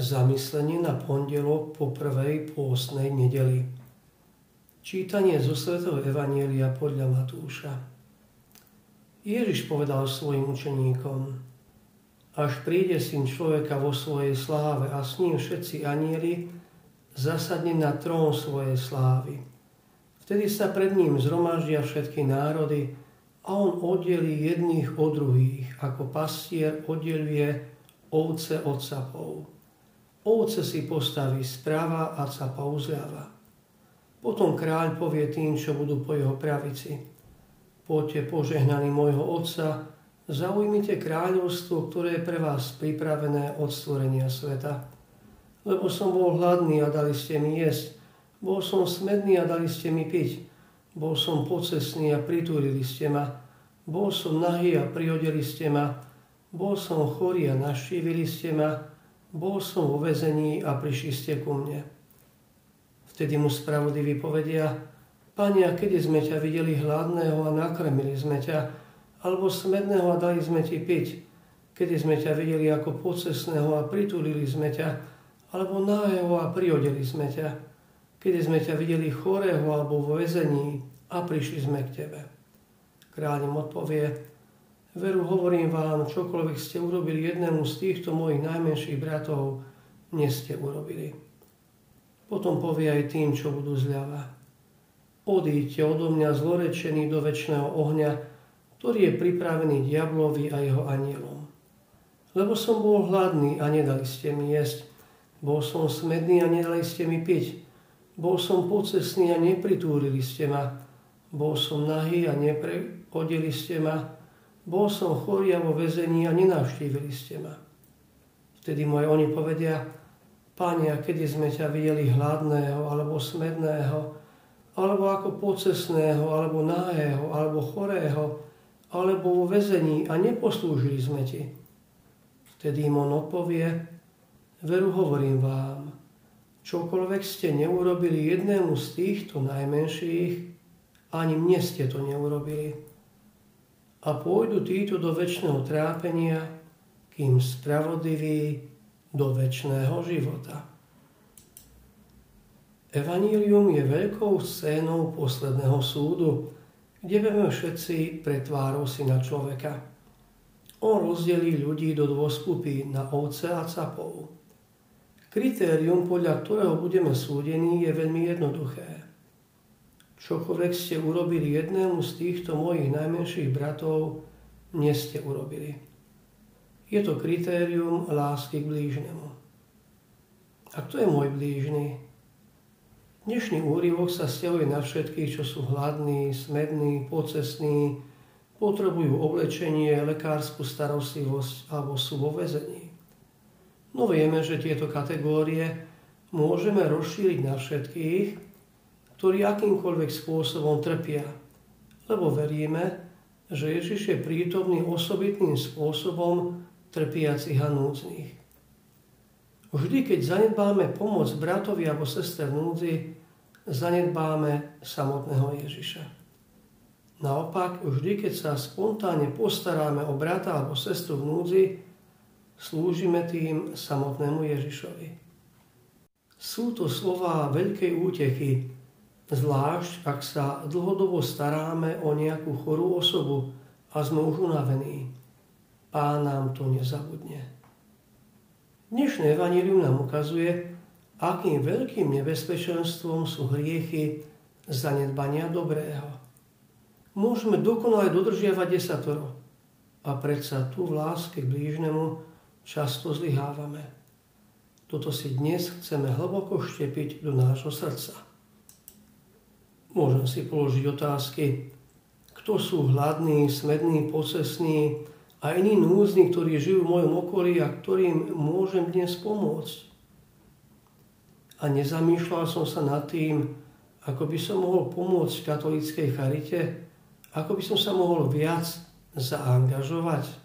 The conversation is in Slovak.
Zamyslenie na pondelok po prvej pôstnej nedeli. Čítanie zo svätého Evanielia podľa Matúša. Ježiš povedal svojim učeníkom, až príde syn človeka vo svojej sláve a s ním všetci anieli, zasadne na trón svojej slávy. Vtedy sa pred ním zhromaždia všetky národy a on oddelí jedných od druhých, ako pastier oddeluje ovce od sapov. Ovce si postaví správa a capa uzľava. Potom kráľ povie tým, čo budú po jeho pravici. Poďte požehnaní môjho otca, zaujmite kráľovstvo, ktoré je pre vás pripravené od stvorenia sveta. Lebo som bol hladný a dali ste mi jesť, bol som smedný a dali ste mi piť, bol som pocesný a pritúrili ste ma, bol som nahý a priodeli ste ma, bol som chorý a naštívili ste ma, bol som vo vezení a prišli ste ku mne. Vtedy mu spravodliví povedia, Pani, kedy sme ťa videli hladného a nakrmili sme ťa, alebo smedného a dali sme ti piť, kedy sme ťa videli ako pocesného a pritulili sme ťa, alebo nájeho a priodeli sme ťa, kedy sme ťa videli chorého alebo vo vezení a prišli sme k tebe. Kráľ im odpovie, Veru hovorím vám, čokoľvek ste urobili jednému z týchto mojich najmenších bratov, nie ste urobili. Potom povie aj tým, čo budú zľava. Odíďte odo mňa zlorečený do väčšného ohňa, ktorý je pripravený diablovi a jeho anielom. Lebo som bol hladný a nedali ste mi jesť. Bol som smedný a nedali ste mi piť. Bol som pocesný a nepritúrili ste ma. Bol som nahý a neprehodili ste ma bol som chorý a vo vezení a nenavštívili ste ma. Vtedy moje oni povedia, Pane, a kedy sme ťa videli hladného, alebo smedného, alebo ako pocesného, alebo náhého, alebo chorého, alebo vo vezení a neposlúžili sme ti. Vtedy im on odpovie, veru hovorím vám, čokoľvek ste neurobili jednému z týchto najmenších, ani mne ste to neurobili a pôjdu títo do väčšného trápenia, kým spravodliví do väčšného života. Evanílium je veľkou scénou posledného súdu, kde vieme všetci pred tvárou syna človeka. On rozdelí ľudí do dvoch skupín na ovce a capov. Kritérium, podľa ktorého budeme súdení, je veľmi jednoduché. Čokoľvek ste urobili jednému z týchto mojich najmenších bratov, nie ste urobili. Je to kritérium lásky k blížnemu. A kto je môj blížny? Dnešný úryvok sa stiahuje na všetkých, čo sú hladní, smední, pocesní, potrebujú oblečenie, lekárskú starostlivosť alebo sú vo vezení. No vieme, že tieto kategórie môžeme rozšíriť na všetkých, ktorí akýmkoľvek spôsobom trpia. Lebo veríme, že Ježiš je prítomný osobitným spôsobom trpiacich a núdznych. Vždy, keď zanedbáme pomoc bratovi alebo sestre v núdzi, zanedbáme samotného Ježiša. Naopak, vždy, keď sa spontánne postaráme o brata alebo sestru v núdzi, slúžime tým samotnému Ježišovi. Sú to slova veľkej útechy, Zvlášť, ak sa dlhodobo staráme o nejakú chorú osobu a sme už unavení. Pán nám to nezabudne. Dnešné evanílium nám ukazuje, akým veľkým nebezpečenstvom sú hriechy zanedbania dobrého. Môžeme dokonale dodržiavať desatoro a predsa tu v láske k blížnemu často zlyhávame. Toto si dnes chceme hlboko štepiť do nášho srdca. Môžem si položiť otázky, kto sú hladní, smední, posesní a iní núzni, ktorí žijú v mojom okolí a ktorým môžem dnes pomôcť. A nezamýšľal som sa nad tým, ako by som mohol pomôcť katolíckej charite, ako by som sa mohol viac zaangažovať.